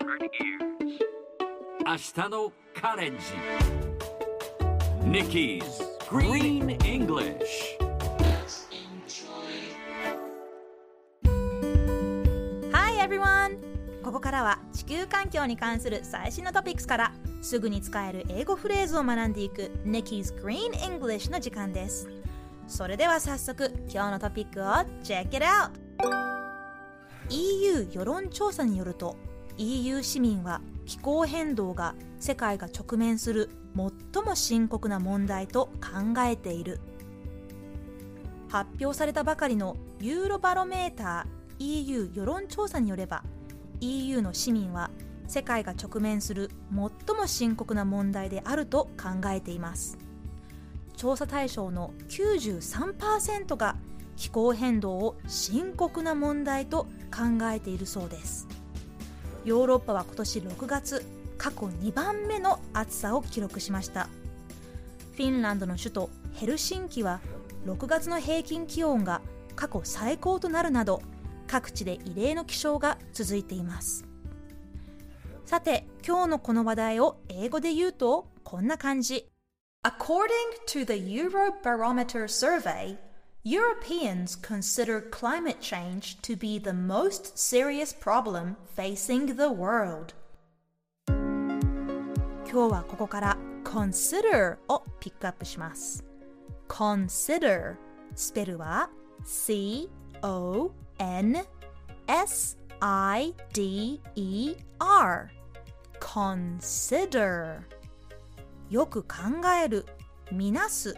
明日のカレンジ Nikki's Green English Hi everyone! ここからは地球環境に関する最新のトピックスからすぐに使える英語フレーズを学んでいく Nikki's Green English の時間ですそれでは早速今日のトピックを Check it out! EU 世論調査によると EU 市民は気候変動が世界が直面する最も深刻な問題と考えている。発表されたばかりのユーロバロメーター EU 世論調査によれば EU の市民は世界が直面する最も深刻な問題であると考えています。調査対象の93%が気候変動を深刻な問題と考えているそうです。ヨーロッパは今年6月過去2番目の暑さを記録しました。フィンランドの首都ヘルシンキは6月の平均気温が過去最高となるなど各地で異例の気象が続いています。さて今日のこの話題を英語で言うとこんな感じ。According to the Eurobarometer survey Europeans consider climate change to be the most serious problem facing the world 今日はここから consider をピックアップします consider スペルは C-O-N-S-I-D-E-R consider よく考える、みなす、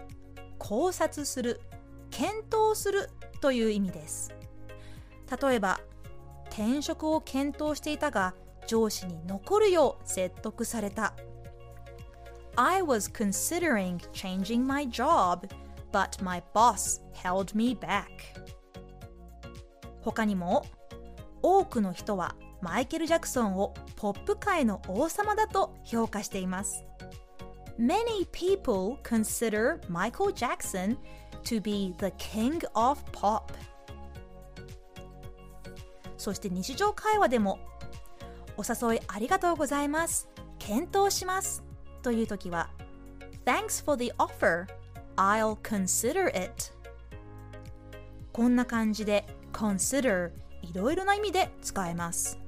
考察する、 検討するという意味です例えば転職を検討していたが上司に残るよう説得された I was considering changing my job, but my boss held me back. 他にも、多くの人はマイケル・ジャクソンをポップ界の王様だと評価しています。Many people consider Michael Jackson to be the king of pop. そして日常会話でも、お誘いありがとうございます。検討します。という時は Thanks for the offer. I'll consider it. こんな感じで consider いろいろな意味で使えます。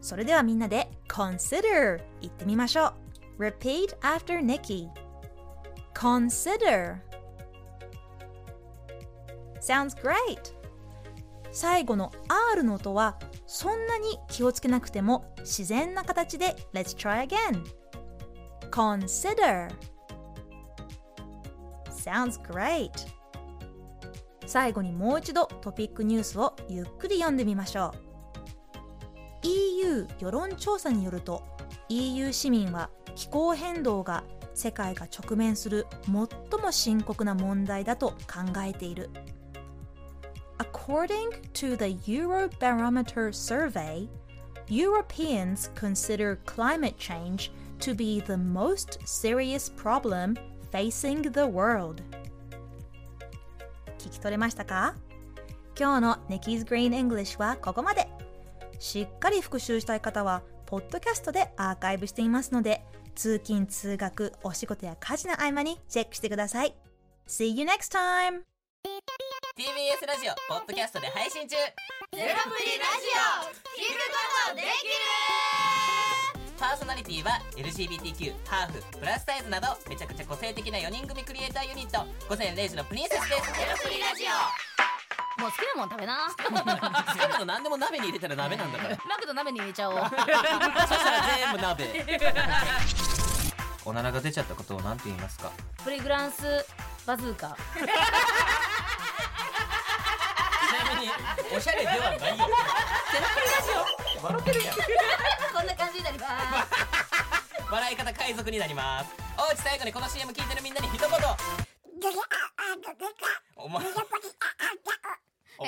それではみんなで consider 言ってみましょう。Repeat after Nikki. Consider. Sounds great. 最後の R の音はそんなに気をつけなくても自然な形で Let's try again. Consider. Sounds great. 最後にもう一度トピックニュースをゆっくり読んでみましょう。EU 世論調査によると EU 市民は気候変動が世界が直面する最も深刻な問題だと考えている。According to the Eurobarometer survey, Europeans consider climate change to be the most serious problem facing the world. 聞き取れましたか今日の Nikki's Green English はここまで。しっかり復習したい方は、ポッドキャストでアーカイブしていますので、通勤・通学、お仕事や家事の合間にチェックしてください。See you next time! TBS ラジオポッドキャストで配信中。ゼロプリラジオ聞くことできる。パーソナリティは LGBTQ ハーフプラスサイズなどめちゃくちゃ個性的な4人組クリエイターユニット。午前0時のプリンセスです。ゼロプリラジオもう好きなもん食べな。好きなの何でも鍋に入れたら鍋なんだから。マクド鍋に入れちゃおう。そしたら全部鍋。おならが出ちゃったことを何て言いますか？プリグランスバズーカ。ちなみにおしゃれではないよ。ゼロプリラジオ笑ってるやん。こんな感じになります笑い方海賊になります。おうち最後にこの CM 聞いてるみんなに一言。お前